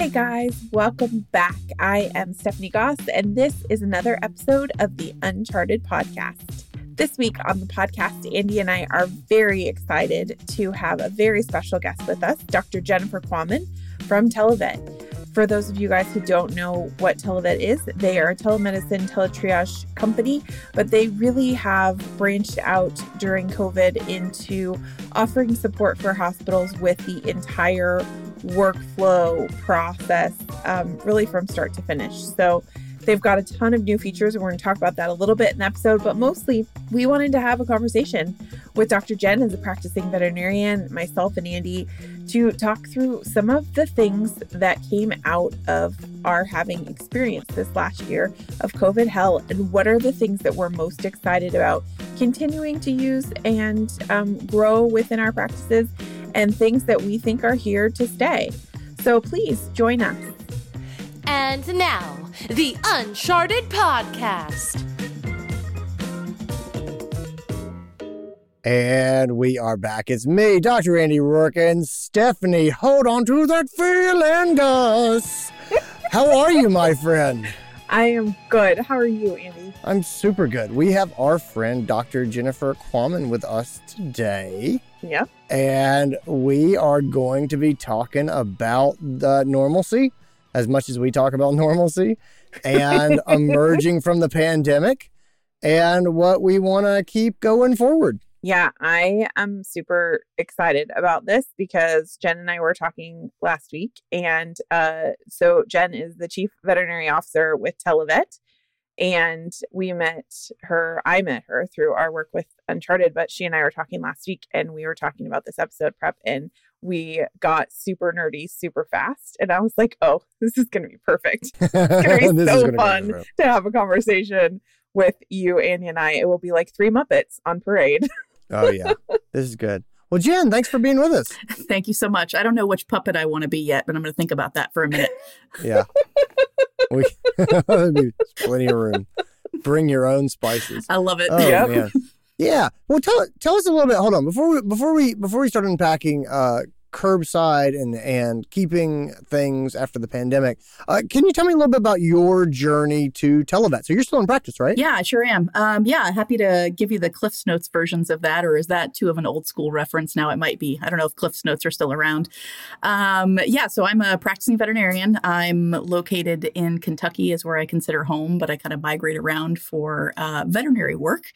Hey guys, welcome back. I am Stephanie Goss, and this is another episode of the Uncharted podcast. This week on the podcast, Andy and I are very excited to have a very special guest with us, Dr. Jennifer Quammen from Televet. For those of you guys who don't know what Televet is, they are a telemedicine teletriage company, but they really have branched out during COVID into offering support for hospitals with the entire workflow process, um, really from start to finish. So They've got a ton of new features, and we're going to talk about that a little bit in the episode. But mostly, we wanted to have a conversation with Dr. Jen as a practicing veterinarian, myself and Andy, to talk through some of the things that came out of our having experienced this last year of COVID hell, and what are the things that we're most excited about continuing to use and um, grow within our practices, and things that we think are here to stay. So please join us. And now, the Uncharted Podcast. And we are back. It's me, Dr. Andy Roark, and Stephanie. Hold on to that feeling, Goss. How are you, my friend? I am good. How are you, Andy? I'm super good. We have our friend, Dr. Jennifer Quammen, with us today. Yep. And we are going to be talking about the normalcy as much as we talk about normalcy and emerging from the pandemic and what we want to keep going forward. Yeah, I am super excited about this because Jen and I were talking last week. And uh, so Jen is the chief veterinary officer with Televet. And we met her, I met her through our work with Uncharted, but she and I were talking last week and we were talking about this episode prep. And we got super nerdy super fast. And I was like, oh, this is going to be perfect. It's going to be so fun to have a conversation with you, Andy, and I. It will be like three Muppets on parade. oh, yeah. This is good. Well, Jen, thanks for being with us. Thank you so much. I don't know which puppet I want to be yet, but I'm going to think about that for a minute. yeah. We, there's plenty of room. Bring your own spices. I love it. Oh, yep. man. Yeah. Well, tell tell us a little bit. Hold on before we before we before we start unpacking uh, curbside and and keeping things after the pandemic. Uh, can you tell me a little bit about your journey to Televet? So you're still in practice, right? Yeah, I sure am. Um, yeah, happy to give you the Cliffs Notes versions of that, or is that too of an old school reference? Now it might be. I don't know if Cliffs Notes are still around. Um, yeah, so I'm a practicing veterinarian. I'm located in Kentucky, is where I consider home, but I kind of migrate around for uh, veterinary work.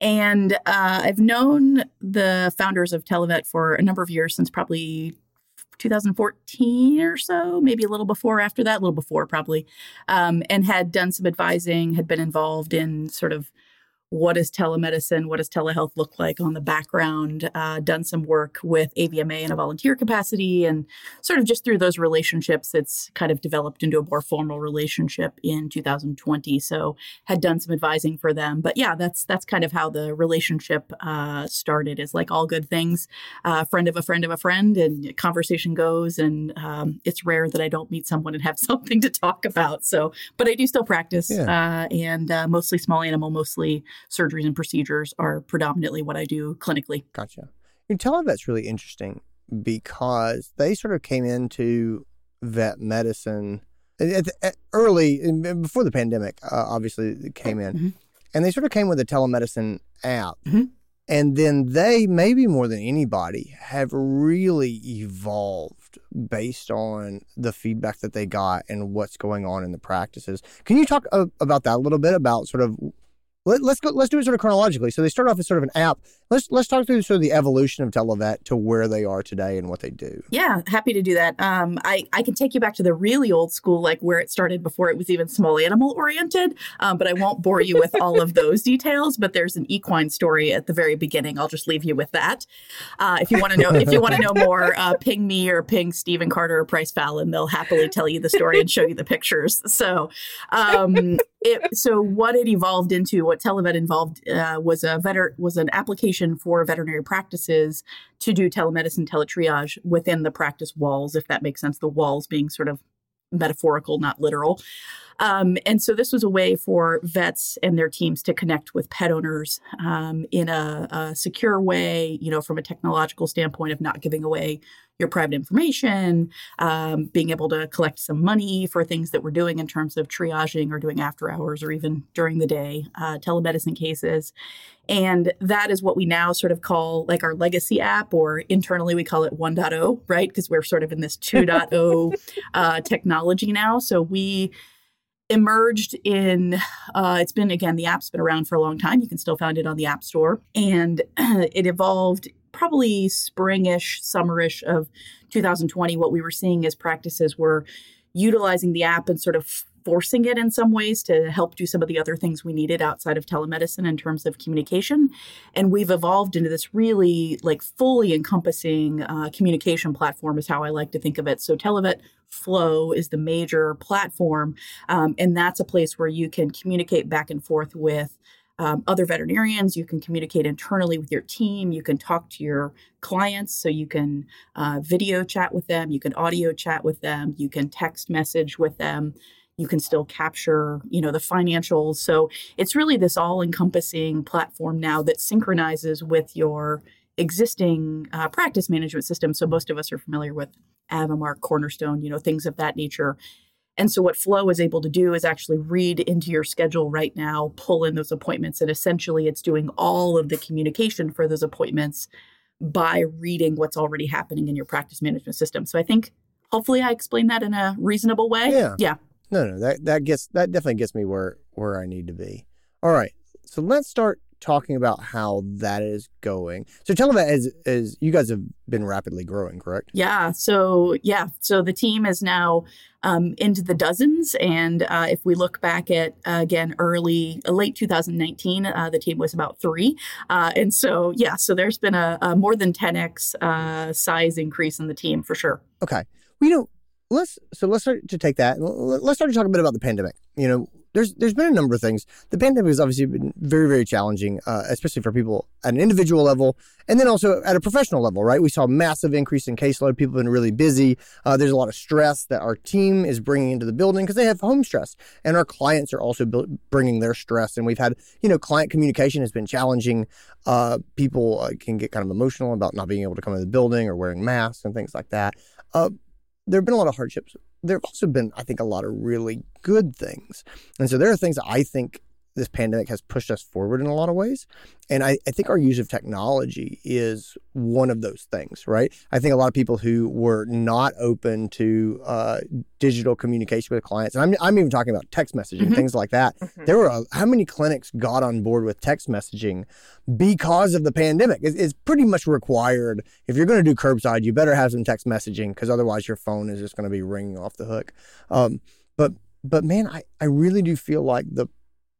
And uh, I've known the founders of Televet for a number of years, since probably 2014 or so, maybe a little before after that, a little before probably, um, and had done some advising, had been involved in sort of what does telemedicine, what does telehealth look like on the background, uh, done some work with AVMA in a volunteer capacity, and sort of just through those relationships, it's kind of developed into a more formal relationship in 2020. So had done some advising for them, but yeah, that's that's kind of how the relationship uh, started. Is like all good things, uh, friend of a friend of a friend, and conversation goes, and um, it's rare that I don't meet someone and have something to talk about. So, but I do still practice, yeah. Uh, and uh, mostly small animal, mostly surgeries and procedures are predominantly what I do clinically. Gotcha. You tell that's really interesting because they sort of came into vet medicine at, at early before the pandemic. Uh, obviously, it came in, mm-hmm. and they sort of came with a telemedicine app. Mm-hmm. And then they, maybe more than anybody, have really evolved based on the feedback that they got and what's going on in the practices. Can you talk uh, about that a little bit about sort of let, us go. Let's do it sort of chronologically. So they start off as sort of an app. Let's let's talk through sort of the evolution of Televet to where they are today and what they do. Yeah, happy to do that. Um, I I can take you back to the really old school, like where it started before it was even small animal oriented. Um, but I won't bore you with all of those details. But there's an equine story at the very beginning. I'll just leave you with that. Uh, if you want to know, if you want to know more, uh, ping me or ping Stephen Carter or Price Fallon. They'll happily tell you the story and show you the pictures. So, um, it, so what it evolved into, what Televet involved, uh, was a veter- was an application for veterinary practices to do telemedicine, teletriage within the practice walls, if that makes sense. The walls being sort of metaphorical, not literal. Um, and so this was a way for vets and their teams to connect with pet owners um, in a, a, secure way, you know, from a technological standpoint of not giving away your private information, um, being able to collect some money for things that we're doing in terms of triaging or doing after hours or even during the day, uh, telemedicine cases. And that is what we now sort of call like our legacy app, or internally we call it 1.0, right? Because we're sort of in this 2.0 uh, technology now. So we emerged in uh, it's been again the app's been around for a long time. You can still find it on the app store. And it evolved probably springish summerish of 2020 what we were seeing as practices were utilizing the app and sort of forcing it in some ways to help do some of the other things we needed outside of telemedicine in terms of communication. And we've evolved into this really like fully encompassing uh, communication platform, is how I like to think of it. So Televet Flow is the major platform, um, and that's a place where you can communicate back and forth with. Um, other veterinarians. You can communicate internally with your team. You can talk to your clients. So you can uh, video chat with them. You can audio chat with them. You can text message with them you can still capture you know the financials so it's really this all encompassing platform now that synchronizes with your existing uh, practice management system so most of us are familiar with AVImark, Cornerstone, you know, things of that nature. And so, what Flow is able to do is actually read into your schedule right now, pull in those appointments, and essentially it's doing all of the communication for those appointments by reading what's already happening in your practice management system. So, I think hopefully I explained that in a reasonable way. Yeah. Yeah. No, no, that that gets that definitely gets me where where I need to be. All right, so let's start talking about how that is going. So tell me as as you guys have been rapidly growing, correct? Yeah. So yeah. So the team is now um, into the dozens, and uh, if we look back at uh, again early uh, late 2019, uh, the team was about three, uh, and so yeah. So there's been a, a more than 10x uh, size increase in the team for sure. Okay. We don't let's so let's start to take that. Let's start to talk a bit about the pandemic. You know, there's there's been a number of things. The pandemic has obviously been very very challenging, uh, especially for people at an individual level, and then also at a professional level. Right, we saw massive increase in caseload. People have been really busy. Uh, there's a lot of stress that our team is bringing into the building because they have home stress, and our clients are also bringing their stress. And we've had you know client communication has been challenging. Uh, people uh, can get kind of emotional about not being able to come into the building or wearing masks and things like that. There have been a lot of hardships. There have also been, I think, a lot of really good things. And so there are things I think this pandemic has pushed us forward in a lot of ways. And I, I, think our use of technology is one of those things, right? I think a lot of people who were not open to uh, digital communication with clients, and I'm, I'm even talking about text messaging, mm-hmm. things like that. Mm-hmm. There were a, how many clinics got on board with text messaging because of the pandemic? It's, it's pretty much required. If you're going to do curbside, you better have some text messaging because otherwise your phone is just going to be ringing off the hook. Um, but but man, I, I really do feel like the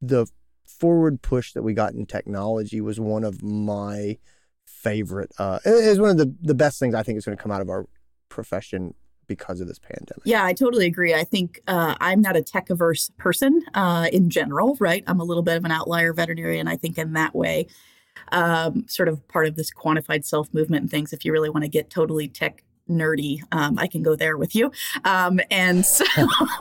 the forward push that we got in technology was one of my favorite. Uh, it is one of the, the best things I think is going to come out of our profession because of this pandemic. Yeah, I totally agree. I think uh, I'm not a tech averse person uh, in general, right? I'm a little bit of an outlier veterinarian, I think, in that way. Um, sort of part of this quantified self movement and things. If you really want to get totally tech nerdy, um, I can go there with you. Um, and so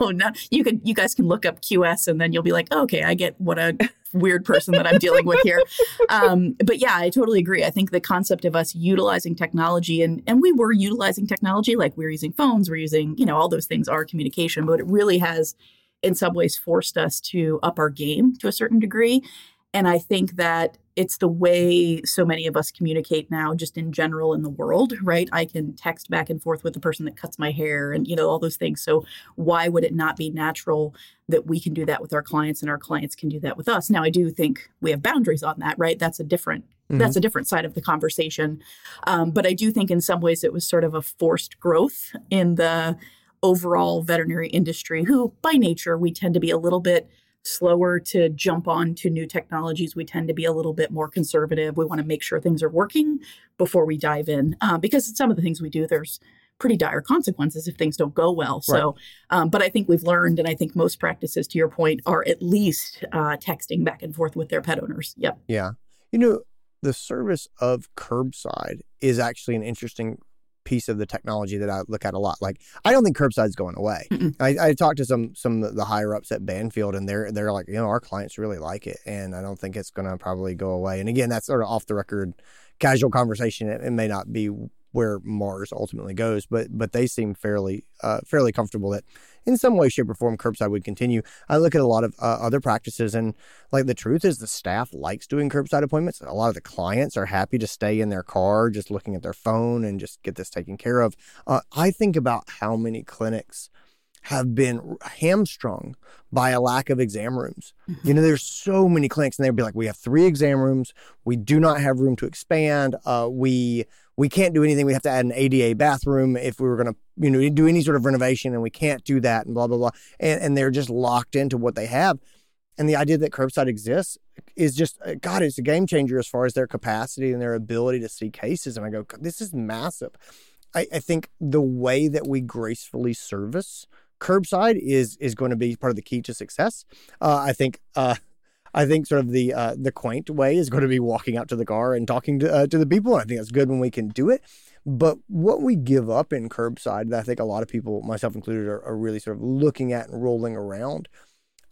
no, you can, you guys can look up QS and then you'll be like, oh, okay, I get what a weird person that I'm dealing with here. Um, but yeah, I totally agree. I think the concept of us utilizing technology and, and we were utilizing technology, like we're using phones, we're using, you know, all those things are communication, but it really has in some ways forced us to up our game to a certain degree. And I think that it's the way so many of us communicate now just in general in the world right? I can text back and forth with the person that cuts my hair and you know all those things. So why would it not be natural that we can do that with our clients and our clients can do that with us? Now i do think we have boundaries on that right? That's a different mm-hmm. that's a different side of the conversation. Um, but i do think in some ways it was sort of a forced growth in the overall veterinary industry who by nature we tend to be a little bit slower to jump on to new technologies. We tend to be a little bit more conservative. We want to make sure things are working before we dive in uh, because some of the things we do, there's pretty dire consequences if things don't go well. So, right. um, but I think we've learned, and I think most practices, to your point, are at least uh, texting back and forth with their pet owners. Yep. Yeah. You know, the service of curbside is actually an interesting piece of the technology that I look at a lot. Like I don't think curbside's going away. I, I talked to some some of the higher ups at Banfield, and they're they're like, you know, our clients really like it, and I don't think it's going to probably go away. And again, that's sort of off the record, casual conversation. It, it may not be where Mars ultimately goes, but but they seem fairly uh, fairly comfortable that in some way, shape, or form, curbside would continue. I look at a lot of uh, other practices, and like the truth is, the staff likes doing curbside appointments. A lot of the clients are happy to stay in their car, just looking at their phone and just get this taken care of. Uh, I think about how many clinics have been hamstrung by a lack of exam rooms. Mm-hmm. You know, there's so many clinics, and they'd be like, "We have three exam rooms. We do not have room to expand. Uh, we we can't do anything. We have to add an ADA bathroom if we were going to, you know, do any sort of renovation, and we can't do that, and blah blah blah. And and they're just locked into what they have. And the idea that curbside exists is just, uh, God, it's a game changer as far as their capacity and their ability to see cases. And I go, this is massive. I, I think the way that we gracefully service curbside is is going to be part of the key to success. Uh, I think. Uh, I think sort of the uh, the quaint way is going to be walking out to the car and talking to uh, to the people. I think that's good when we can do it. But what we give up in curbside, that I think a lot of people, myself included, are, are really sort of looking at and rolling around.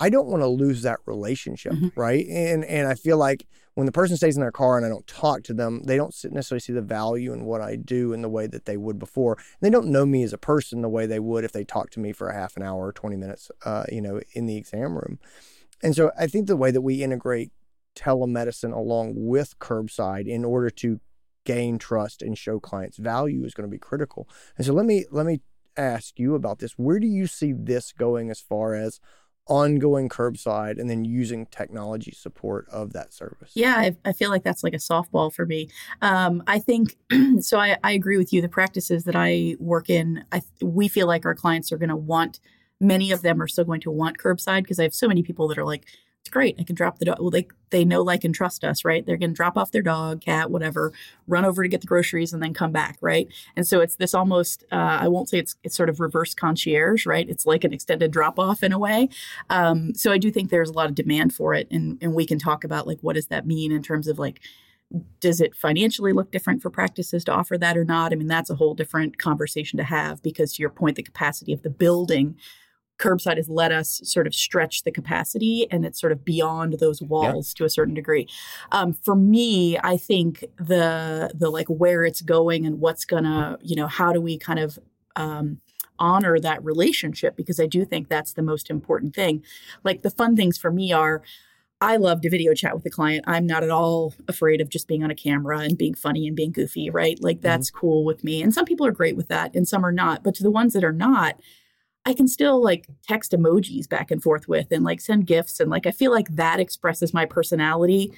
I don't want to lose that relationship, mm-hmm. right? And and I feel like when the person stays in their car and I don't talk to them, they don't necessarily see the value in what I do in the way that they would before. And they don't know me as a person the way they would if they talked to me for a half an hour or 20 minutes, uh, you know, in the exam room. And so I think the way that we integrate telemedicine along with curbside in order to gain trust and show clients value is going to be critical. And so let me let me ask you about this. Where do you see this going as far as ongoing curbside and then using technology support of that service. Yeah i, I feel like that's like a softball for me. Um, i think so I, I agree with you. The practices that i work in I, we feel like our clients are going to want many of them are still going to want curbside because i have so many people that are like it's great. I can drop the dog. Well, they they know, like, and trust us, right? They're going to drop off their dog, cat, whatever, run over to get the groceries, and then come back, right? And so it's this almost. Uh, I won't say it's it's sort of reverse concierge, right? It's like an extended drop off in a way. Um, so I do think there's a lot of demand for it, and and we can talk about like what does that mean in terms of like does it financially look different for practices to offer that or not? I mean, that's a whole different conversation to have because, to your point, the capacity of the building curbside has let us sort of stretch the capacity and it's sort of beyond those walls yeah. to a certain degree um, for me i think the the like where it's going and what's gonna you know how do we kind of um, honor that relationship because i do think that's the most important thing like the fun things for me are I love to video chat with the client. I'm not at all afraid of just being on a camera and being funny and being goofy, right? Like mm-hmm. that's mm-hmm. cool with me. And some people are great with that and some are not. But to the ones that are not, I can still like text emojis back and forth with and like send gifts. And like, I feel like that expresses my personality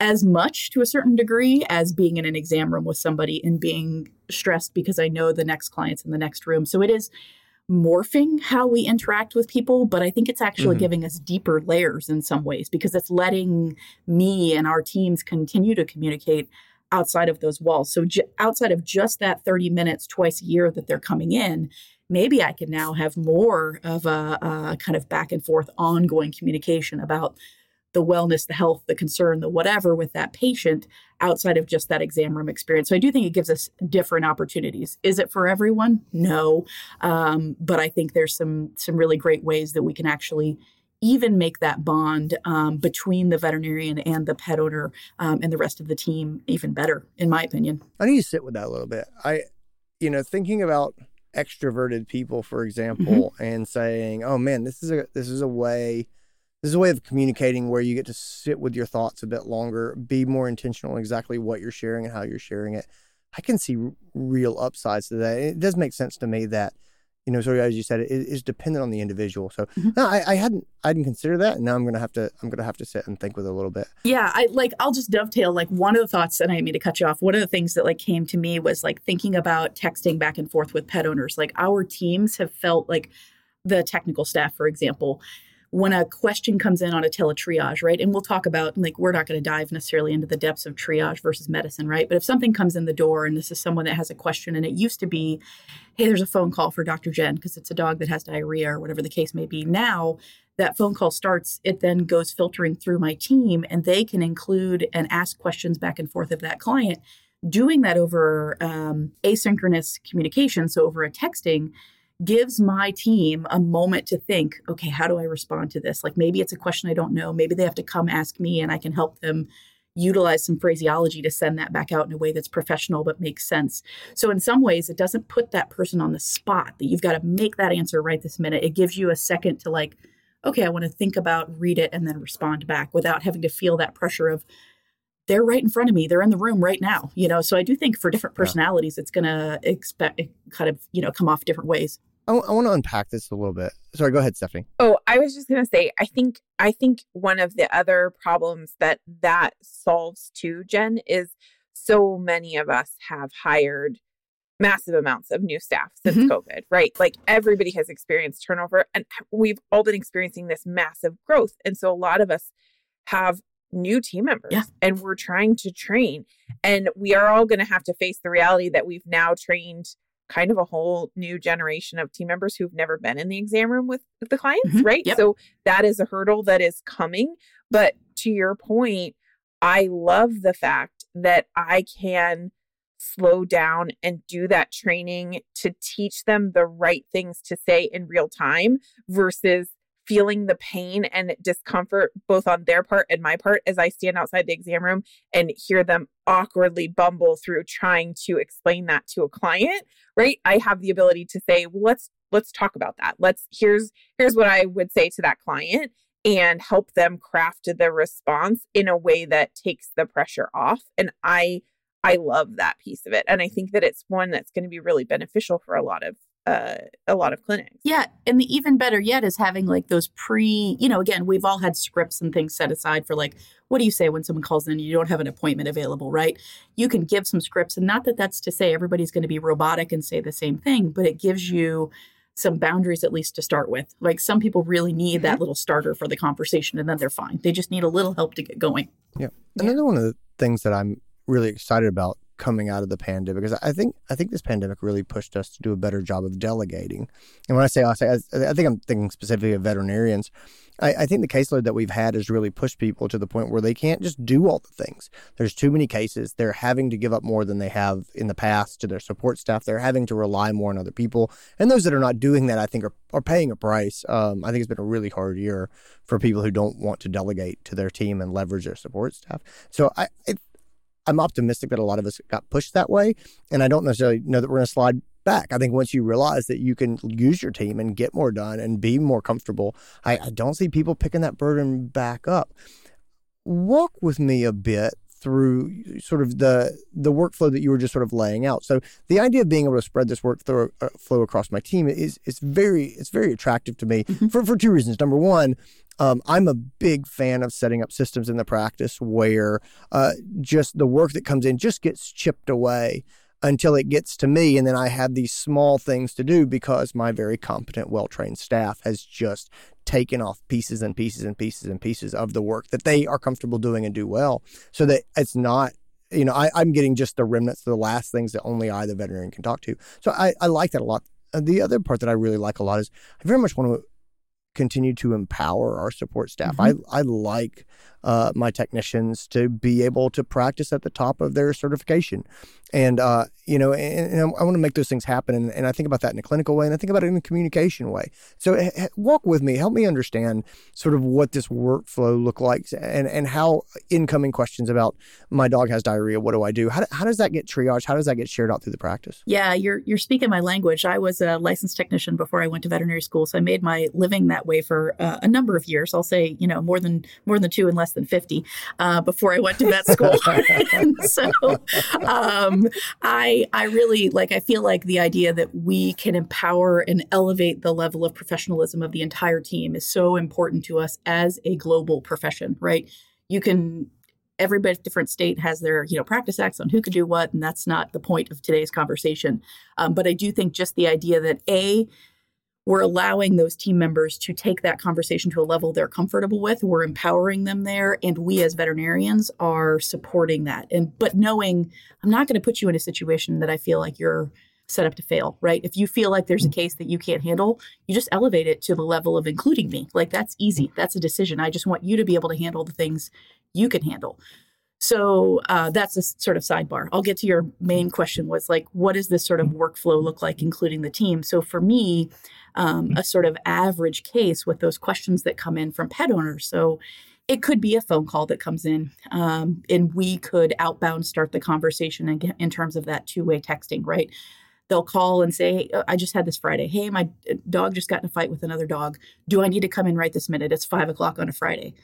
as much to a certain degree as being in an exam room with somebody and being stressed because I know the next client's in the next room. So it is morphing how we interact with people, but I think it's actually mm-hmm. giving us deeper layers in some ways because it's letting me and our teams continue to communicate outside of those walls. So, j- outside of just that 30 minutes twice a year that they're coming in, maybe I could now have more of a, a, kind of back and forth ongoing communication about the wellness, the health, the concern, the whatever with that patient outside of just that exam room experience. So I do think it gives us different opportunities. Is it for everyone? No, um, but I think there's some some really great ways that we can actually even make that bond um, between the veterinarian and the pet owner um, and the rest of the team even better, in my opinion. I need to sit with that a little bit. I, you know, thinking about extroverted people, for example, mm-hmm. and saying, "Oh man, this is a this is a way." This is a way of communicating where you get to sit with your thoughts a bit longer, be more intentional exactly what you're sharing and how you're sharing it. I can see real upsides to that. It does make sense to me that you know, sort of as you said, it is dependent on the individual. So mm-hmm. no, I, I, hadn't, I didn't consider that, and now I'm gonna have to, I'm gonna have to sit and think with it a little bit. Yeah, I like, I'll just dovetail. Like one of the thoughts, and I mean to cut you off. One of the things that like came to me was like thinking about texting back and forth with pet owners. Like our teams have felt like the technical staff, for example, when a question comes in on a teletriage, right? And we'll talk about like we're not going to dive necessarily into the depths of triage versus medicine, right? But if something comes in the door and this is someone that has a question and it used to be, hey, there's a phone call for Dr. Jen because it's a dog that has diarrhea or whatever the case may be. Now that phone call starts, it then goes filtering through my team and they can include and ask questions back and forth of that client. Doing that over um, asynchronous communication, so over a texting, gives my team a moment to think, okay, how do I respond to this? Like maybe it's a question I don't know. Maybe they have to come ask me and I can help them utilize some phraseology to send that back out in a way that's professional but makes sense. So in some ways it doesn't put that person on the spot that you've got to make that answer right this minute. It gives you a second to like okay, I want to think about, read it and then respond back without having to feel that pressure of they're right in front of me. They're in the room right now, you know. So I do think for different personalities, it's going to expect kind of you know come off different ways. I, w- I want to unpack this a little bit. Sorry, go ahead, Stephanie. Oh, I was just going to say, I think I think one of the other problems that that solves too, Jen, is so many of us have hired massive amounts of new staff since mm-hmm. COVID, right? Like everybody has experienced turnover, and we've all been experiencing this massive growth, and so a lot of us have new team members yeah. and we're trying to train and we are all going to have to face the reality that we've now trained kind of a whole new generation of team members who've never been in the exam room with, with the clients, mm-hmm. right? Yep. So that is a hurdle that is coming. But to your point, I love the fact that I can slow down and do that training to teach them the right things to say in real time versus feeling the pain and discomfort both on their part and my part as I stand outside the exam room and hear them awkwardly bumble through trying to explain that to a client, right? I have the ability to say, well, let's let's talk about that. Let's here's here's what I would say to that client and help them craft the response in a way that takes the pressure off. And I I love that piece of it. And I think that it's one that's going to be really beneficial for a lot of uh, a lot of clinics. Yeah. And the even better yet is having like those pre, you know, again, we've all had scripts and things set aside for like, what do you say when someone calls in and you don't have an appointment available, right? You can give some scripts. And not that that's to say everybody's going to be robotic and say the same thing, but it gives you some boundaries at least to start with. Like some people really need that mm-hmm. little starter for the conversation and then they're fine. They just need a little help to get going. Yeah. Another yeah. one of the things that I'm really excited about coming out of the pandemic because I think I think this pandemic really pushed us to do a better job of delegating. And when I say I I, think I'm thinking specifically of veterinarians. I, I, think the caseload that we've had has really pushed people to the point where they can't just do all the things. There's too many cases. They're having to give up more than they have in the past to their support staff. They're having to rely more on other people. And those that are not doing that, I think, are, are paying a price. Um, I think it's been a really hard year for people who don't want to delegate to their team and leverage their support staff. So I, I I'm optimistic that a lot of us got pushed that way. And I don't necessarily know that we're going to slide back. I think once you realize that you can use your team and get more done and be more comfortable, I, I don't see people picking that burden back up. Walk with me a bit through sort of the the workflow that you were just sort of laying out. So the idea of being able to spread this workflow uh, flow across my team is is very it's very attractive to me mm-hmm. for for two reasons. Number one, um, I'm a big fan of setting up systems in the practice where uh, just the work that comes in just gets chipped away until it gets to me. And then I have these small things to do because my very competent, well trained staff has just taken off pieces and pieces and pieces and pieces of the work that they are comfortable doing and do well so that it's not you know I, am getting just the remnants the last things that only i the veterinarian can talk to so i, I like that a lot the other part that i really like a lot is i very much want to continue to empower our support staff. Mm-hmm. I, I like uh, my technicians to be able to practice at the top of their certification. And, uh, you know, and, and I want to make those things happen. And, and, I think about that in a clinical way and I think about it in a communication way. So walk with me, help me understand sort of what this workflow look like and, and how incoming questions about my dog has diarrhea, what do I do? How, how does that get triaged? How does that get shared out through the practice? Yeah, you're, you're speaking my language. I was a licensed technician before I went to veterinary school. So I made my living that way for uh, a number of years. I'll say, you know, more than, more than two and less than 50 uh, before I went to vet school. so um, I, I really like, I feel like the idea that we can empower and elevate the level of professionalism of the entire team is so important to us as a global profession, right? You can every different state has their you know practice acts on who could do what and that's not the point of today's conversation um, but i do think just the idea that a we're allowing those team members to take that conversation to a level they're comfortable with. We're empowering them there and we as veterinarians are supporting that. And but knowing i'm not going to put you in a situation that i feel like you're set up to fail right? If you feel like there's a case that you can't handle you just elevate it to the level of including me. Like that's easy. That's a decision. I just want you to be able to handle the things you can handle so uh, that's a sort of sidebar. I'll get to your main question was like, what does this sort of workflow look like, including the team? So for me, um, a sort of average case with those questions that come in from pet owners. So it could be a phone call that comes in, um, and we could outbound start the conversation in, in terms of that two way texting, right? They'll call and say, hey, I just had this Friday. Hey, my dog just got in a fight with another dog. Do I need to come in right this minute? It's five o'clock on a Friday.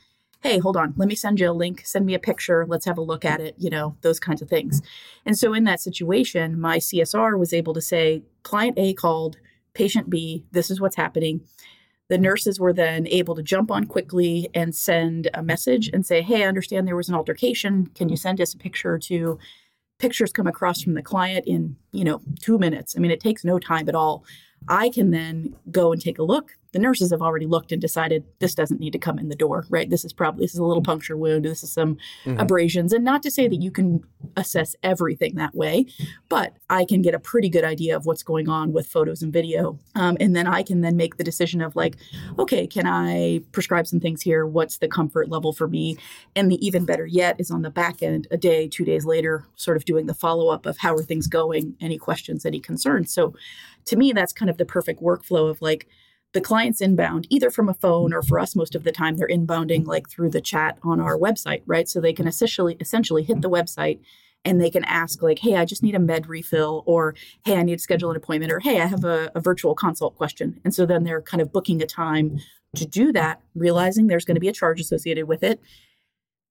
Hey, hold on. Let me send you a link. Send me a picture. Let's have a look at it. You know, those kinds of things. And so in that situation, my CSR was able to say, client A called, patient B, this is what's happening the nurses were then able to jump on quickly and send a message and say, Hey, I understand there was an altercation. Can you send us a picture to pictures come across from the client in, you know, two minutes? I mean, it takes no time at all. I can then go and take a look the nurses have already looked and decided this doesn't need to come in the door, right? This is probably this is a little puncture wound, this is some mm-hmm. abrasions, and not to say that you can assess everything that way, but I can get a pretty good idea of what's going on with photos and video, um, and then I can then make the decision of like, okay, can I prescribe some things here? What's the comfort level for me? And the even better yet is on the back end, a day, two days later, sort of doing the follow up of how are things going, any questions, any concerns. So, to me, that's kind of the perfect workflow of like the client's inbound either from a phone or for us most of the time they're inbounding like through the chat on our website right? So they can essentially essentially hit the website and they can ask like hey i just need a med refill or hey i need to schedule an appointment or hey i have a, a virtual consult question. And so then they're kind of booking a time to do that realizing there's going to be a charge associated with it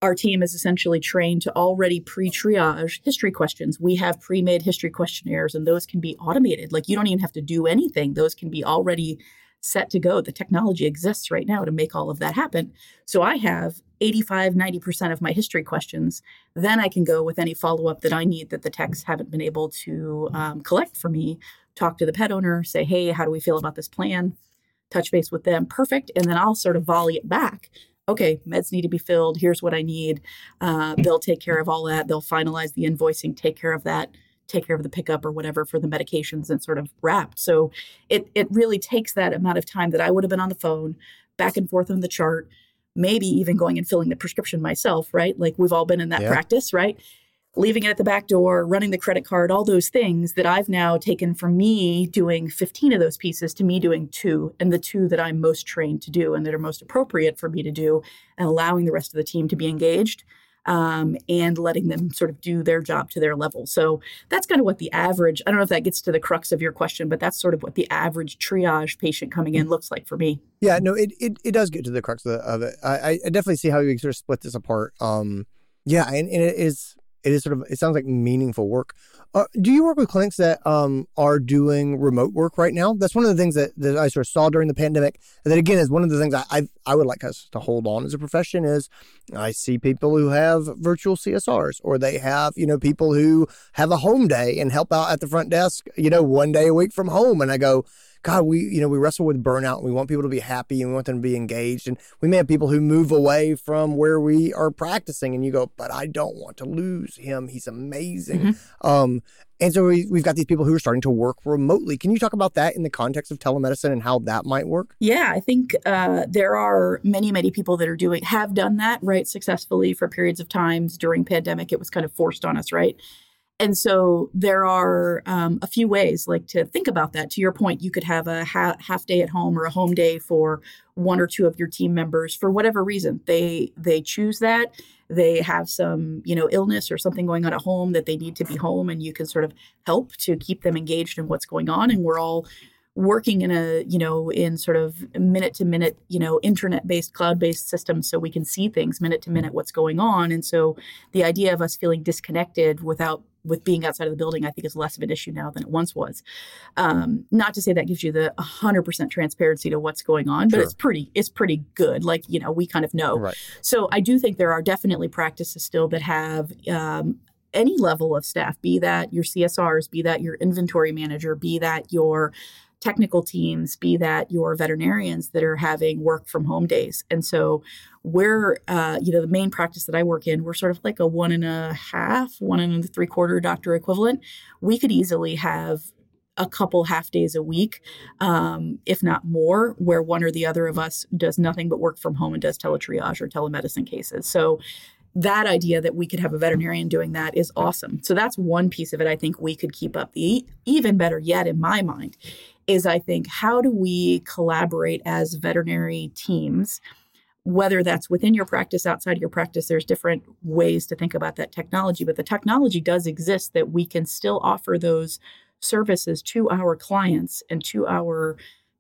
our team is essentially trained to already pre-triage history questions. We have pre-made history questionnaires and those can be automated. Like you don't even have to do anything. Those can be already set to go. The technology exists right now to make all of that happen. So I have 85, 90% of my history questions. Then I can go with any follow up that I need that the techs haven't been able to um, collect for me. Talk to the pet owner, say, hey, how do we feel about this plan? Touch base with them. Perfect. And then I'll sort of volley it back. Okay, meds need to be filled. Here's what I need. Uh, they'll take care of all that. They'll finalize the invoicing, take care of that take care of the pickup or whatever for the medications and sort of wrapped. So it it really takes that amount of time that I would have been on the phone, back and forth on the chart, maybe even going and filling the prescription myself, right? Like we've all been in that yeah. practice, right? Leaving it at the back door, running the credit card, all those things that I've now taken from me doing 15 of those pieces to me doing two, and the two that I'm most trained to do and that are most appropriate for me to do, and allowing the rest of the team to be engaged um, and letting them sort of do their job to their level. So that's kind of what the average, I don't know if that gets to the crux of your question, but that's sort of what the average triage patient coming in looks like for me. Yeah, no, it, it, it does get to the crux of, the, of it. I, I definitely see how you sort of split this apart. Um, yeah, and, and it is it is sort of it sounds like meaningful work. Uh, do you work with clinics that um, are doing remote work right now? That's one of the things that, that I sort of saw during the pandemic. And that again is one of the things I, I, I would like us to hold on as a profession is I see people who have virtual CSRs or they have you know people who have a home day and help out at the front desk you know one day a week from home. And I go, God, we, you know, we wrestle with burnout. We want people to be happy and we want them to be engaged. And we may have people who move away from where we are practicing and you go, but I don't want to lose him. He's amazing. Mm-hmm. Um, and so we, have got these people who are starting to work remotely. Can you talk about that in the context of telemedicine and how that might work? Yeah, I think uh, there are many, many people that are doing, have done that, right, successfully for periods of times during pandemic. It was kind of forced on us, right? And so there are um, a few ways like to think about that. To your point, you could have a ha- half day at home or a home day for one or two of your team members for whatever reason. They they choose that. They have some, you know, illness or something going on at home that they need to be home and you can sort of help to keep them engaged in what's going on and we're all working in a you know in sort of minute to minute you know internet based cloud based systems so we can see things minute to minute what's going on and so the idea of us feeling disconnected without with being outside of the building, I think is less of an issue now than it once was. Um, not to say that gives you the 100% transparency to what's going on, but it's pretty it's pretty good. Like you know, we kind of know. Right. So I do think there are definitely practices still that have um, any level of staff, be that your CSRs, be that your inventory manager, be that your technical teams, be that your veterinarians that are having work from home days. And so we're, uh, you know, the main practice that I work in, we're sort of like a one and a half, one and a three quarter doctor equivalent. We could easily have a couple half days a week, um, if not more, where one or the other of us does nothing but work from home and does teletriage or telemedicine cases. So that idea that we could have a veterinarian doing that is awesome. So that's one piece of it I think we could keep up. The even better yet in my mind is I think how do we collaborate as veterinary teams whether that's within your practice, outside your practice, there's different ways to think about that technology. But the technology does exist that we can still offer those services to our clients and to our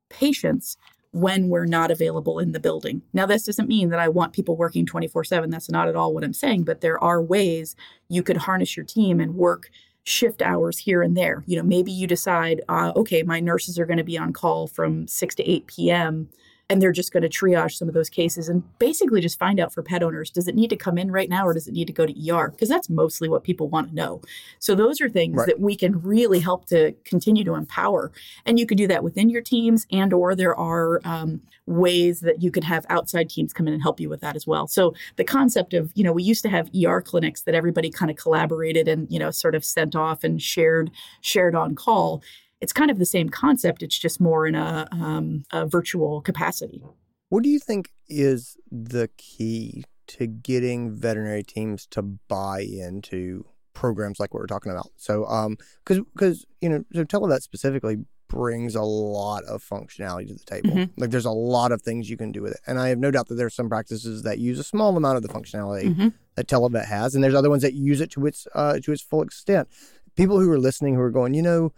patients when we're not available in the building. Now, this doesn't mean that I want people working 24 7. That's not at all what I'm saying, but there are ways you could harness your team and work shift hours here and there. You know, maybe you decide, uh, okay, my nurses are going to be on call from 6 to 8 p.m and they're just going to triage some of those cases and basically just find out for pet owners does it need to come in right now or does it need to go to ER because that's mostly what people want to know. So those are things right. that we can really help to continue to empower and you can do that within your teams and or there are um, ways that you could have outside teams come in and help you with that as well. So the concept of, you know, we used to have ER clinics that everybody kind of collaborated and, you know, sort of sent off and shared shared on call it's kind of the same concept. It's just more in a, um, a virtual capacity. What do you think is the key to getting veterinary teams to buy into programs like what we're talking about? So, um, because because you know, so televet specifically brings a lot of functionality to the table. Mm-hmm. Like there's a lot of things you can do with it. And I have no doubt that there's some practices that use a small amount of the functionality mm-hmm. that Televet has, and there's other ones that use it to its uh, to its full extent. People who are listening who are going, you know,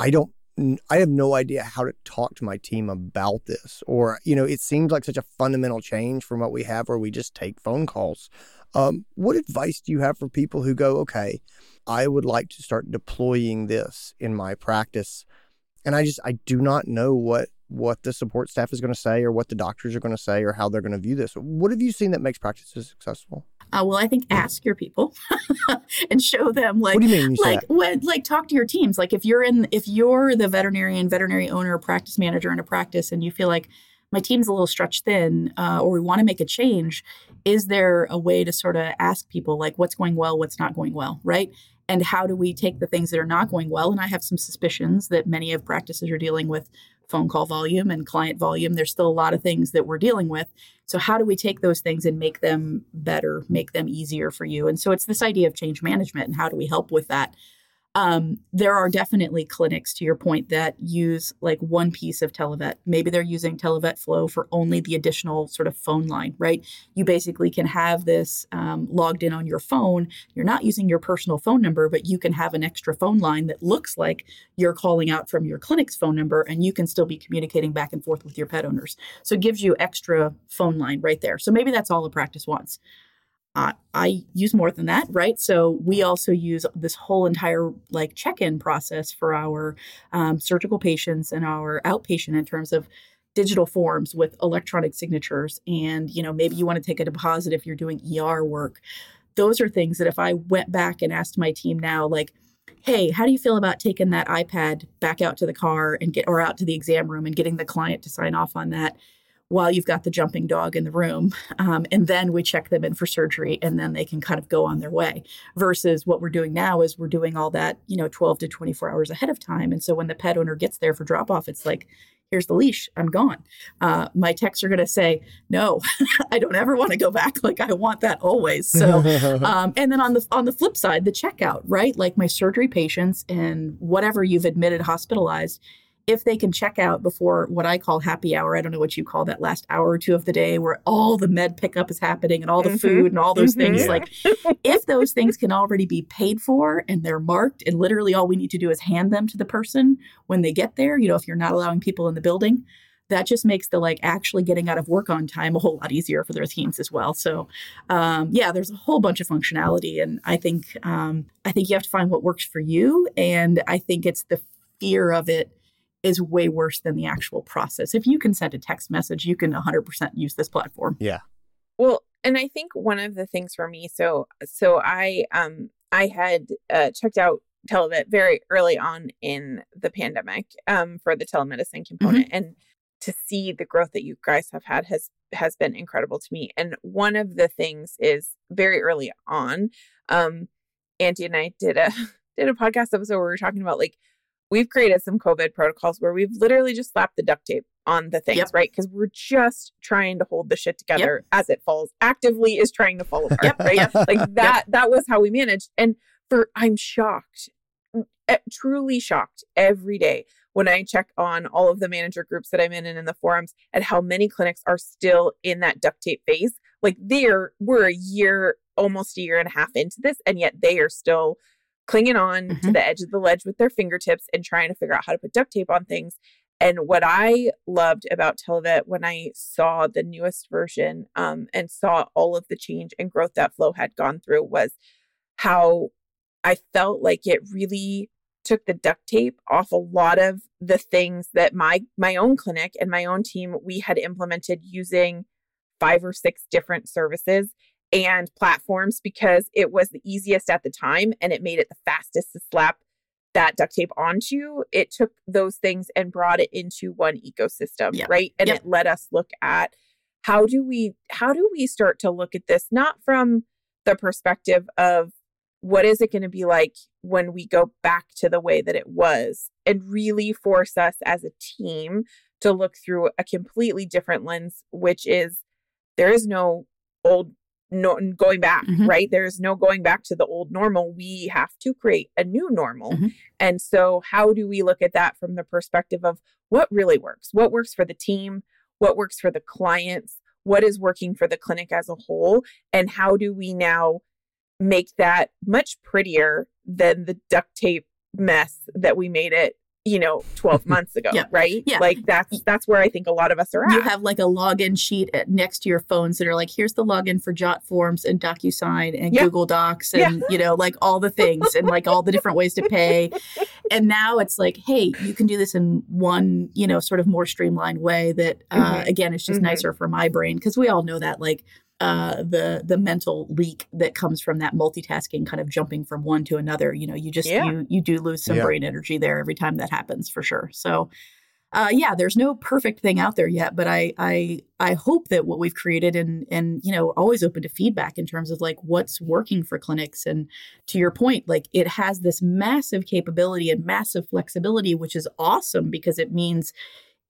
I don't I have no idea how to talk to my team about this. Or, you know, it seems like such a fundamental change from what we have where we just take phone calls. Um, what advice do you have for people who go, okay, I would like to start deploying this in my practice? And I just, I do not know what what the support staff is going to say or what the doctors are going to say or how they're going to view this. What have you seen that makes practices successful? Uh, well, I think ask your people and show them like what do you mean? You like when, like talk to your teams. Like if you're in if you're the veterinarian, veterinary owner, practice manager in a practice, and you feel like my team's a little stretched thin, uh, or we want to make a change, is there a way to sort of ask people like what's going well, what's not going well, right? And how do we take the things that are not going well? And I have some suspicions that many of practices are dealing with phone call volume and client volume. There's still a lot of things that we're dealing with. So, how do we take those things and make them better, make them easier for you? And so, it's this idea of change management and how do we help with that? Um, there are definitely clinics, to your point, that use like one piece of Televet. Maybe they're using Televet Flow for only the additional sort of phone line, right? You basically can have this um, logged in on your phone. You're not using your personal phone number, but you can have an extra phone line that looks like you're calling out from your clinic's phone number, and you can still be communicating back and forth with your pet owners. So it gives you extra phone line right there. So maybe that's all a practice wants. Uh, I use more than that, right? So we also use this whole entire like check-in process for our um, surgical patients and our outpatient in terms of digital forms with electronic signatures, and you know maybe you want to take a deposit if you're doing ER work. Those are things that if I went back and asked my team now, like, hey, how do you feel about taking that iPad back out to the car and get or out to the exam room and getting the client to sign off on that? While you've got the jumping dog in the room. Um, and then we check them in for surgery and then they can kind of go on their way. Versus what we're doing now is we're doing all that, you know, 12 to 24 hours ahead of time. And so when the pet owner gets there for drop off, it's like, here's the leash, I'm gone. Uh, my techs are going to say, no, I don't ever want to go back. Like I want that always. So, um, and then on the on the flip side, the checkout, right? Like my surgery patients and whatever you've admitted hospitalized if they can check out before what I call happy hour, I don't know what you call that last hour or two of the day where all the med pickup is happening and all the mm-hmm. food and all those mm-hmm. things. Like, if those things can already be paid for and they're marked, and literally all we need to do is hand them to the person when they get there, you know, if you're not allowing people in the building, that just makes the like actually getting out of work on time a whole lot easier for their teams as well. So, um, yeah, there's a whole bunch of functionality, and I think um, I think you have to find what works for you, and I think it's the fear of it is way worse than the actual process. If you can send a text message, you can 100% use this platform. Yeah. Well, and I think one of the things for me, so so I um I had uh, checked out Televet very early on in the pandemic um for the telemedicine component mm-hmm. and to see the growth that you guys have had has has been incredible to me. And one of the things is very early on, um, Andy and I did a did a podcast episode where we were talking about like we've created some COVID protocols where we've literally just slapped the duct tape on the things, yep. right? Because we're just trying to hold the shit together yep. as it falls. Actively is trying to fall apart, yep. right? Like that. That was how we managed. And for I'm shocked, eh, truly shocked every day when I check on all of the manager groups that I'm in and in the forums and how many clinics are still in that duct tape phase. Like they're, we're a year, almost a year and a half into this, and yet they are still clinging on mm-hmm. to the edge of the ledge with their fingertips and trying to figure out how to put duct tape on things. And what I loved about Televet when I saw the newest version um, and saw all of the change and growth that Flow had gone through was how I felt like it really took the duct tape off a lot of the things that my my own clinic and my own team we had implemented using five or six different services and platforms because it was the easiest at the time and it made it the fastest to slap that duct tape onto. It took those things and brought it into one ecosystem, yep. right? And yep. it let us look at how do we how do we start to look at this not from the perspective of what is it going to be like when we go back to the way that it was and really force us as a team to look through a completely different lens which is there is no old no going back mm-hmm. right? There's no going back to the old normal. We have to create a new normal. Mm-hmm. and so how do we look at that from the perspective of what really works? What works for the team? What works for the clients? What is working for the clinic as a whole? And how do we now make that much prettier than the duct tape mess that we made it you know 12 months ago yeah. right yeah like that's that's where i think a lot of us are at you have like a login sheet at, next to your phones that are like here's the login for jot forms and docusign and yeah. google docs and yeah. you know like all the things and like all the different ways to pay and now it's like hey you can do this in one you know sort of more streamlined way that uh, mm-hmm. again it's just mm-hmm. nicer for my brain because we all know that like uh, the the mental leak that comes from that multitasking kind of jumping from one to another you know you just yeah. you you do lose some yeah. brain energy there every time that happens for sure so uh, yeah there's no perfect thing out there yet but i i i hope that what we've created and and you know always open to feedback in terms of like what's working for clinics and to your point like it has this massive capability and massive flexibility which is awesome because it means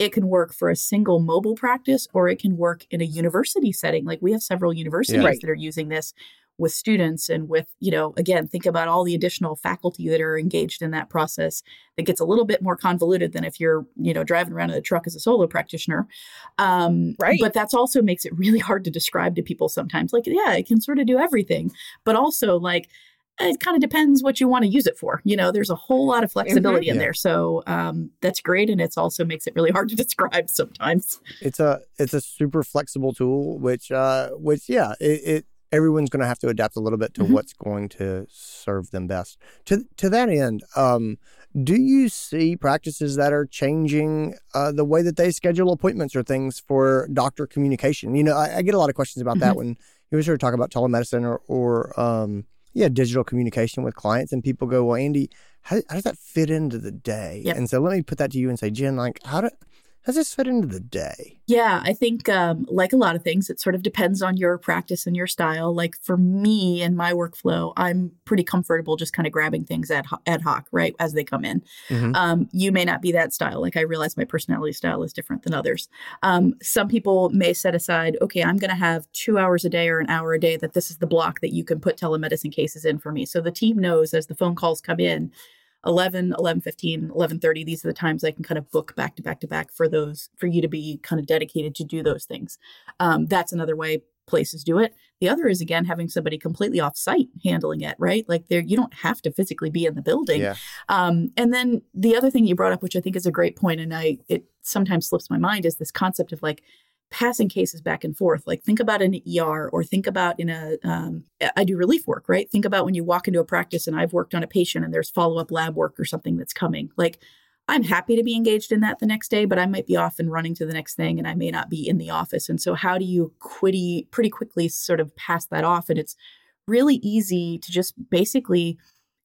it can work for a single mobile practice or it can work in a university setting. Like we have several universities yeah. that are using this with students and with, you know, again, think about all the additional faculty that are engaged in that process that gets a little bit more convoluted than if you're, you know, driving around in a truck as a solo practitioner. Um, right. But that's also makes it really hard to describe to people sometimes. Like, yeah, it can sort of do everything, but also like, it kind of depends what you want to use it for. You know, there's a whole lot of flexibility mm-hmm. in yeah. there, so um, that's great, and it's also makes it really hard to describe sometimes. It's a it's a super flexible tool, which uh, which yeah, it, it everyone's going to have to adapt a little bit to mm-hmm. what's going to serve them best. To to that end, um, do you see practices that are changing uh, the way that they schedule appointments or things for doctor communication? You know, I, I get a lot of questions about mm-hmm. that when you sort of talk about telemedicine or or um, yeah, digital communication with clients, and people go, "Well, Andy, how, how does that fit into the day?" Yep. And so let me put that to you and say, Jen, like, how do how does this fit into the day? Yeah, I think um, like a lot of things, it sort of depends on your practice and your style. Like for me and my workflow, I'm pretty comfortable just kind of grabbing things ad, ad hoc, right, as they come in. Mm-hmm. Um, you may not be that style. Like I realize my personality style is different than others. Um, some people may set aside, okay, I'm going to have two hours a day or an hour a day that this is the block that you can put telemedicine cases in for me. So the team knows as the phone calls come in 11 11 15 11 30 these are the times i can kind of book back to back to back for those for you to be kind of dedicated to do those things. Um, that's another way places do it. The other is again having somebody completely off site handling it right? Like there you don't have to physically be in the building. Yeah. um, and then the other thing you brought up which i think is a great point and i it sometimes slips my mind is this concept of like passing cases back and forth. Like think about an ER or think about in a. Um, I do relief work, right? Think about when you walk into a practice and I've worked on a patient and there's follow up lab work or something that's coming. Like I'm happy to be engaged in that the next day, but I might be off and running to the next thing and I may not be in the office. And so how do you quitty pretty quickly sort of pass that off? And it's really easy to just basically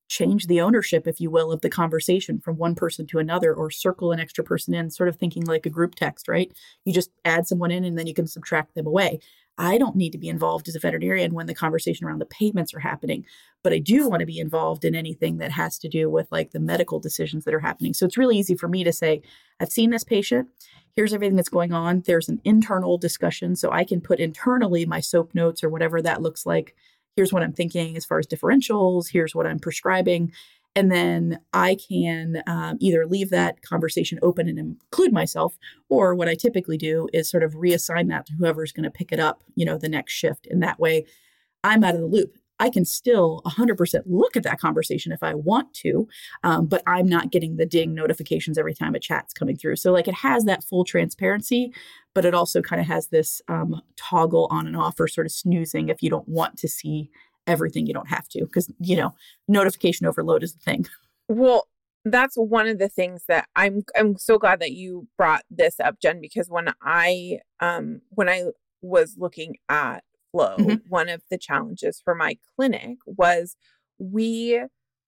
change the ownership, if you will, of the conversation from one person to another or circle an extra person in, sort of thinking like a group text, right? You just add someone in and then you can subtract them away. I don't need to be involved as a veterinarian when the conversation around the payments are happening, but I do want to be involved in anything that has to do with like the medical decisions that are happening. So it's really easy for me to say, I've seen this patient. Here's everything that's going on. There's an internal discussion. So I can put internally my SOAP notes or whatever that looks like here's what I'm thinking as far as differentials, here's what I'm prescribing. And then I can um, either leave that conversation open and include myself, or what I typically do is sort of reassign that to whoever's going to pick it up, you know, the next shift. And that way I'm out of the loop. I can still 100% look at that conversation if I want to, um, but I'm not getting the ding notifications every time a chat's coming through. So, like, it has that full transparency, but it also kind of has this um, toggle on and off or sort of snoozing if you don't want to see everything, you don't have to, because, you know, notification overload is the thing. Well, that's one of the things that I'm I'm so glad that you brought this up Jen because when I um when I was looking at flow, mm-hmm. one of the challenges for my clinic was we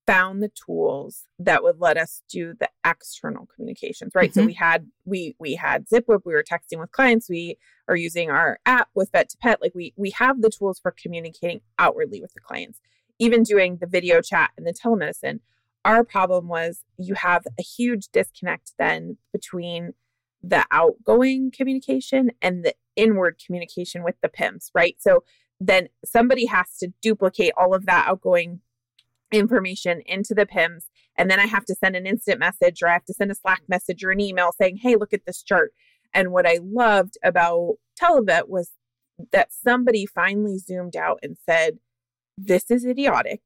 found the tools that would let us do the external communications right mm-hmm. so we had we we had zipwhip we were texting with clients we are using our app with Vet2Pet like we we have the tools for communicating outwardly with the clients even doing the video chat and the telemedicine our problem was you have a huge disconnect then between the outgoing communication and the inward communication with the PIMS, right? So then somebody has to duplicate all of that outgoing information into the PIMS. And then I have to send an instant message or I have to send a Slack message or an email saying, hey, look at this chart. And what I loved about Televet was that somebody finally zoomed out and said, this is idiotic.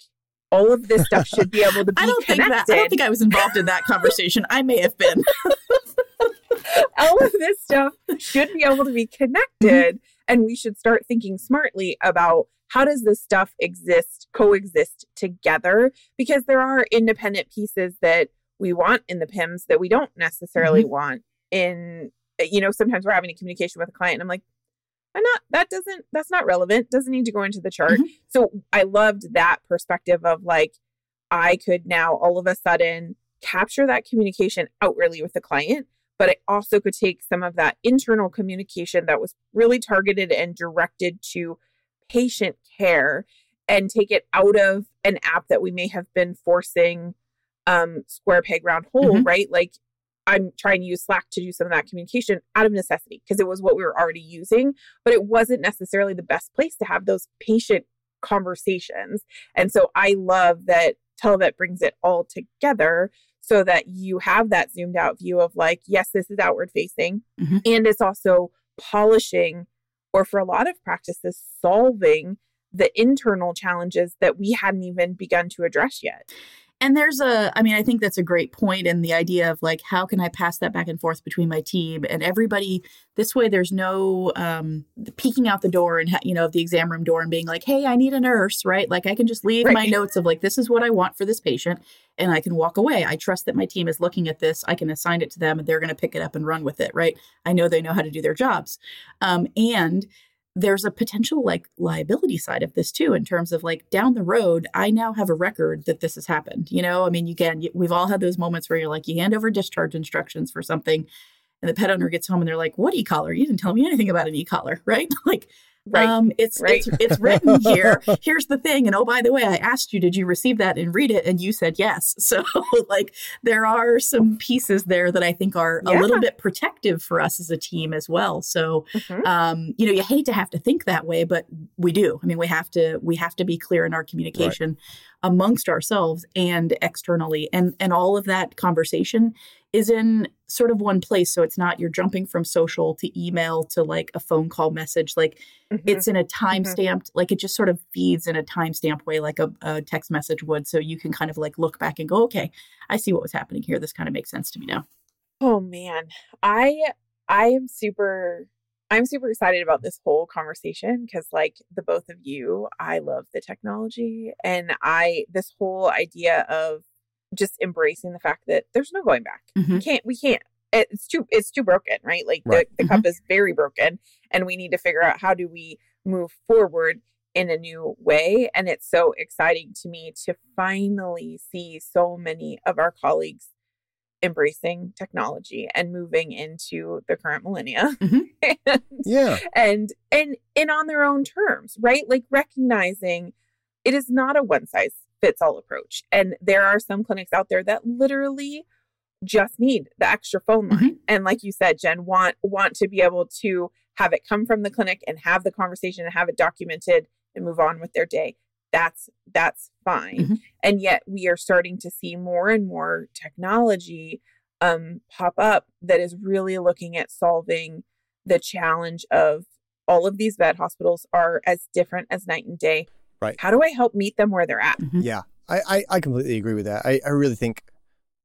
All of this stuff should be able to be I don't connected. Think that, I don't think I was involved in that conversation. I may have been. all of this stuff should be able to be mm-hmm. connected and we should start thinking smartly about how does this stuff exist coexist together because there are independent pieces that we want in the pims that we don't necessarily mm-hmm. want in you know sometimes we're having a communication with a client and i'm like i'm not that doesn't that's not relevant doesn't need to go into the chart mm-hmm. so i loved that perspective of like i could now all of a sudden capture that communication outwardly with the client but I also could take some of that internal communication that was really targeted and directed to patient care and take it out of an app that we may have been forcing um, square peg round hole, mm-hmm. right? Like I'm trying to use Slack to do some of that communication out of necessity because it was what we were already using, but it wasn't necessarily the best place to have those patient conversations. And so I love that Televet brings it all together so that you have that zoomed out view of like, yes, this is outward facing. Mm-hmm. And it's also polishing, or for a lot of practices, solving the internal challenges that we hadn't even begun to address yet and there's a i mean i think that's a great point and the idea of like how can i pass that back and forth between my team and everybody? This way there's no um peeking out the door and you know of the exam room door and being like hey i need a nurse right? Like i can just leave right. my notes of like this is what i want for this patient and i can walk away. I trust that my team is looking at this. I can assign it to them and they're going to pick it up and run with it right? I know they know how to do their jobs. Um, and there's a potential like liability side of this too in terms of like down the road i now have a record that this has happened you know? I mean again we've all had those moments where you're like you hand over discharge instructions for something and the pet owner gets home and they're like what e-collar? You didn't tell me anything about an e-collar right? Like Right. Um, it's, right. it's it's written here. Here's the thing. And oh, by the way, I asked you, did you receive that and read it? And you said yes. So like there are some pieces there that I think are yeah. a little bit protective for us as a team as well. So mm-hmm. um, you know, you hate to have to think that way, but we do. I mean, we have to we have to be clear in our communication right. Amongst ourselves and externally. And and all of that conversation is in sort of one place. So it's not you're jumping from social to email to like a phone call message. Like mm-hmm. it's in a time stamped, mm-hmm. like it just sort of feeds in a time stamp way, like a, a, text message would. So you can kind of like look back and go, okay, I see what was happening here. This kind of makes sense to me now. Oh man. I I am super I'm super excited about this whole conversation because like the both of you, I love the technology and I this whole idea of just embracing the fact that there's no going back. Mm-hmm. We can't we can't it's too it's too broken, right? Like right. the, the mm-hmm. cup is very broken and we need to figure out how do we move forward in a new way. And it's so exciting to me to finally see so many of our colleagues embracing technology and moving into the current millennia. Mm-hmm. and, yeah. And and and on their own terms, right? Like recognizing it is not a one size fits all approach. And there are some clinics out there that literally just need the extra phone line. Mm-hmm. And like you said, Jen, want want to be able to have it come from the clinic and have the conversation and have it documented and move on with their day. That's that's fine. Mhm. And yet we are starting to see more and more technology um, pop up that is really looking at solving the challenge of all of these vet hospitals are as different as night and day. Right. How do I help meet them where they're at? Mhm. Yeah, I, I, I completely agree with that. I, I really think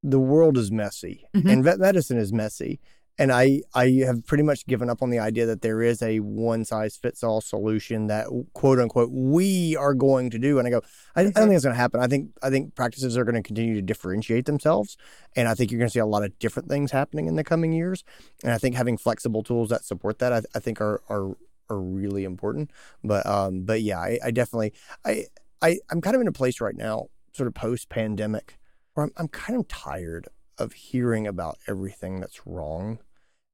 the world is messy Mhm. and vet medicine is messy. And I, I have pretty much given up on the idea that there is a one size fits all solution that quote unquote we are going to do. And I go, I, I don't think it's going to happen. I think I think practices are going to continue to differentiate themselves, and I think you're going to see a lot of different things happening in the coming years. And I think having flexible tools that support that, I, I think are are are really important. But um, but yeah, I, I definitely I I I'm kind of in a place right now, sort of post pandemic, where I'm I'm kind of tired of hearing about everything that's wrong,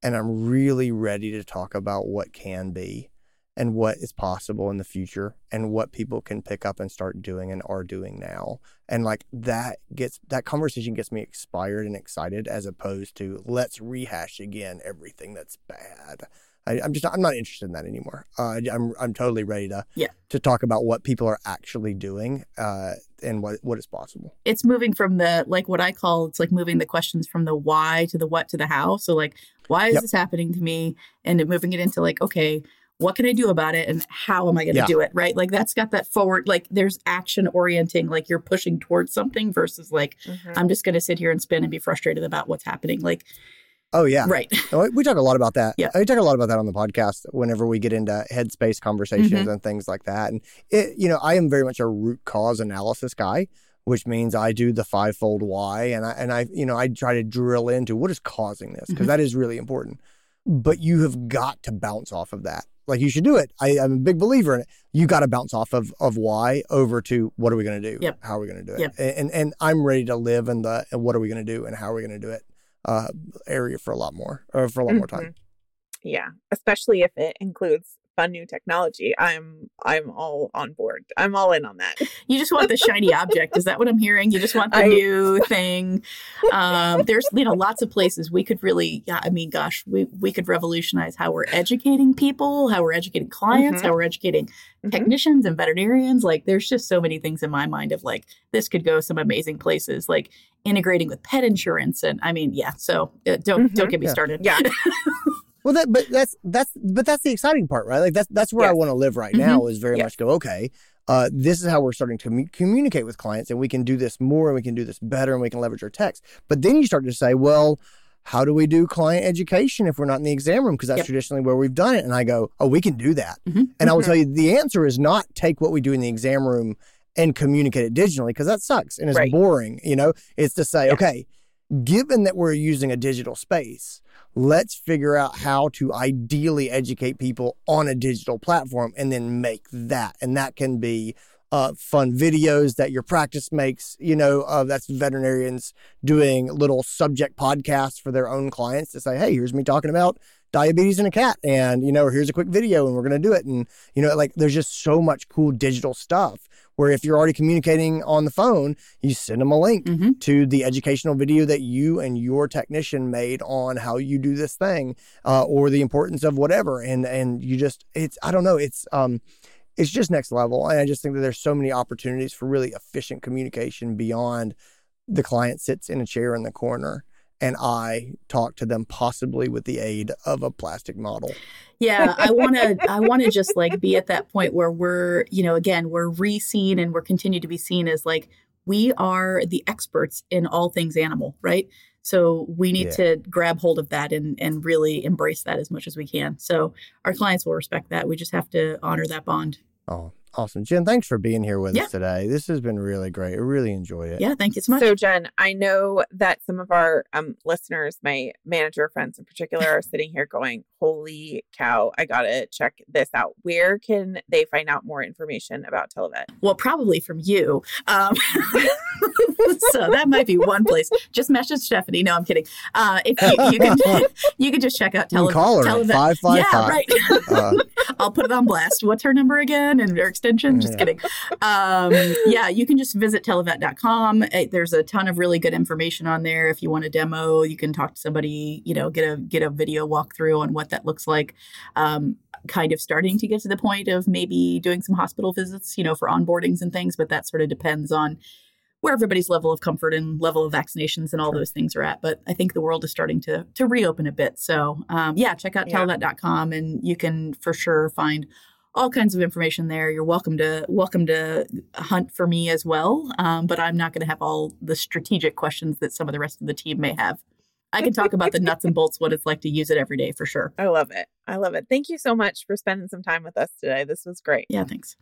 and I'm really ready to talk about what can be and what is possible in the future and what people can pick up and start doing and are doing now and like that gets that conversation gets me inspired and excited as opposed to let's rehash again everything that's bad I, i'm just i'm not interested in that anymore uh, i'm i'm totally ready to Yeah. to talk about what people are actually doing uh, and what what is possible it's moving from the like what I call it's like moving the questions from the why to the what to the how. So like why is Yep. this happening to me? And moving it into like, okay, what can I do about it and how am I gonna Yeah. do it? Right. Like that's got that forward, like there's action orienting, like you're pushing towards something versus like Mhm. I'm just gonna sit here and spin and be frustrated about what's happening. Like oh yeah right. Oh, We talk a lot about that. Yeah. We talk a lot about that on the podcast whenever we get into headspace conversations and things like that. And it, you know, I am very much a root cause analysis guy, which means I do the fivefold why, and I and I, you know, I try to drill into what is causing this because Mhm. is really important. But you have got to bounce off of that. Like you should do it. I, I'm a big believer in it. You got to bounce off of of why over to what are we going to do? Yep. How are we going to do it? Yep. And, and I'm ready to live in the what are we going to do and how are we going to do it uh, area for a lot more or for a lot more time. Mhm. Yeah, especially if it includes fun new technology. I'm I'm all on board. I'm all in on that. You just want the shiny object. Is that what I'm hearing? You just want the I- new thing. Um, there's you know lots of places we could really. Yeah, I mean, gosh, we we could revolutionize how we're educating people, how we're educating clients, Mhm. how we're educating Mhm. technicians and veterinarians. Like, there's just so many things in my mind of like this could go some amazing places. Like integrating with pet insurance, and I mean, yeah. So uh, don't don't Mhm. get me Yeah. started. Yeah. Well, that but that's that's but that's the exciting part, right? Like that's that's where I want to live right now is very Yes. much go okay. Uh, this is how we're starting to commu- communicate with clients, and we can do this more, and we can do this better, and we can leverage our text. But then you start to say, well, how do we do client education if we're not in the exam room? Because that's Yep. traditionally where we've done it. And I go, oh, we can do that. Mhm. And I will tell you, the answer is not take what we do in the exam room and communicate it digitally because that sucks and it's Right. boring. You know, it's to say, Yeah. okay, given that we're using a digital space, let's figure out how to ideally educate people on a digital platform and then make that. And that can be uh, fun videos that your practice makes, you know, uh, that's veterinarians doing little subject podcasts for their own clients to say, hey, here's me talking about diabetes in a cat. And, you know, here's a quick video and we're going to do it. And, you know, like there's just so much cool digital stuff where if you're already communicating on the phone, you send them a link Mhm. to the educational video that you and your technician made on how you do this thing uh, or the importance of whatever. And, and you just, it's, I don't know, it's, um, it's just next level. And I just think that there's so many opportunities for really efficient communication beyond the client sits in a chair in the corner and I talk to them possibly with the aid of a plastic model. Yeah, I want to I want to just like be at that point where we're, you know, again, we're re-seen and we're continue to be seen as like we are the experts in all things animal, right? So we need to grab hold of that and and really embrace that as much as we can. So our clients will respect that. We just have to honor that bond. Oh, awesome. Jen, thanks for being here with Yeah. us today. This has been really great. I really enjoyed it. Yeah, thank you so much. So, Jen, I know that some of our um, listeners, my manager friends in particular, are sitting here going, Holy cow, I got to check this out. Where can they find out more information about Televet? well, probably from you. Um, so that might be one place. Just message Stephanie. No, I'm kidding. Uh, if you, you can, you can just check out You can tele- call her at Televet. 555. Yeah, right. Uh, I'll put it on blast. What's her number again? And her extension? Just kidding. Um, yeah, you can just visit televet.com. Uh, There's a ton of really good information on there. If you want a demo, you can talk to somebody, you know, get a get a video walkthrough on what that looks like. Um, kind of starting to get to the point of maybe doing some hospital visits, you know, for onboardings and things, but that sort of depends on where everybody's level of comfort and level of vaccinations and all those things are at. But I think the world is starting to to reopen a bit. So um, yeah, check out yeah. televet.com and you can for sure find all kinds of information there. You're welcome to welcome to hunt for me as well. Um, but I'm not going to have all the strategic questions that some of the rest of the team may have. I can talk about the nuts and bolts, what it's like to use it every day for sure. I love it. I love it. Thank you so much for spending some time with us today. This was great. Yeah, thanks.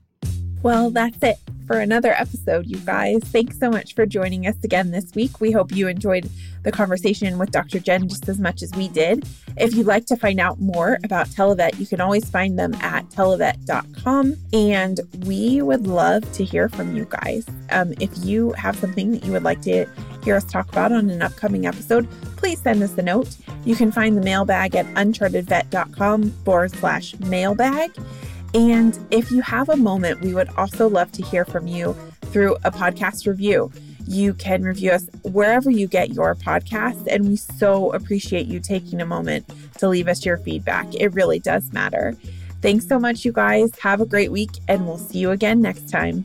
Well, that's it for another episode, you guys. Thanks so much for joining us again this week. We hope you enjoyed the conversation with Dr. Jen just as much as we did. If you'd like to find out more about Televet, you can always find them at televet.com. And we would love to hear from you guys. Um, if you have something that you would like to hear us talk about on an upcoming episode, please send us a note. You can find the mailbag at unchartedvet.com forward slash mailbag. And if you have a moment, we would also love to hear from you through a podcast review. You can review us wherever you get your podcast, and we so appreciate you taking a moment to leave us your feedback. It really does matter. Thanks so much, you guys. Have a great week, and we'll see you again next time.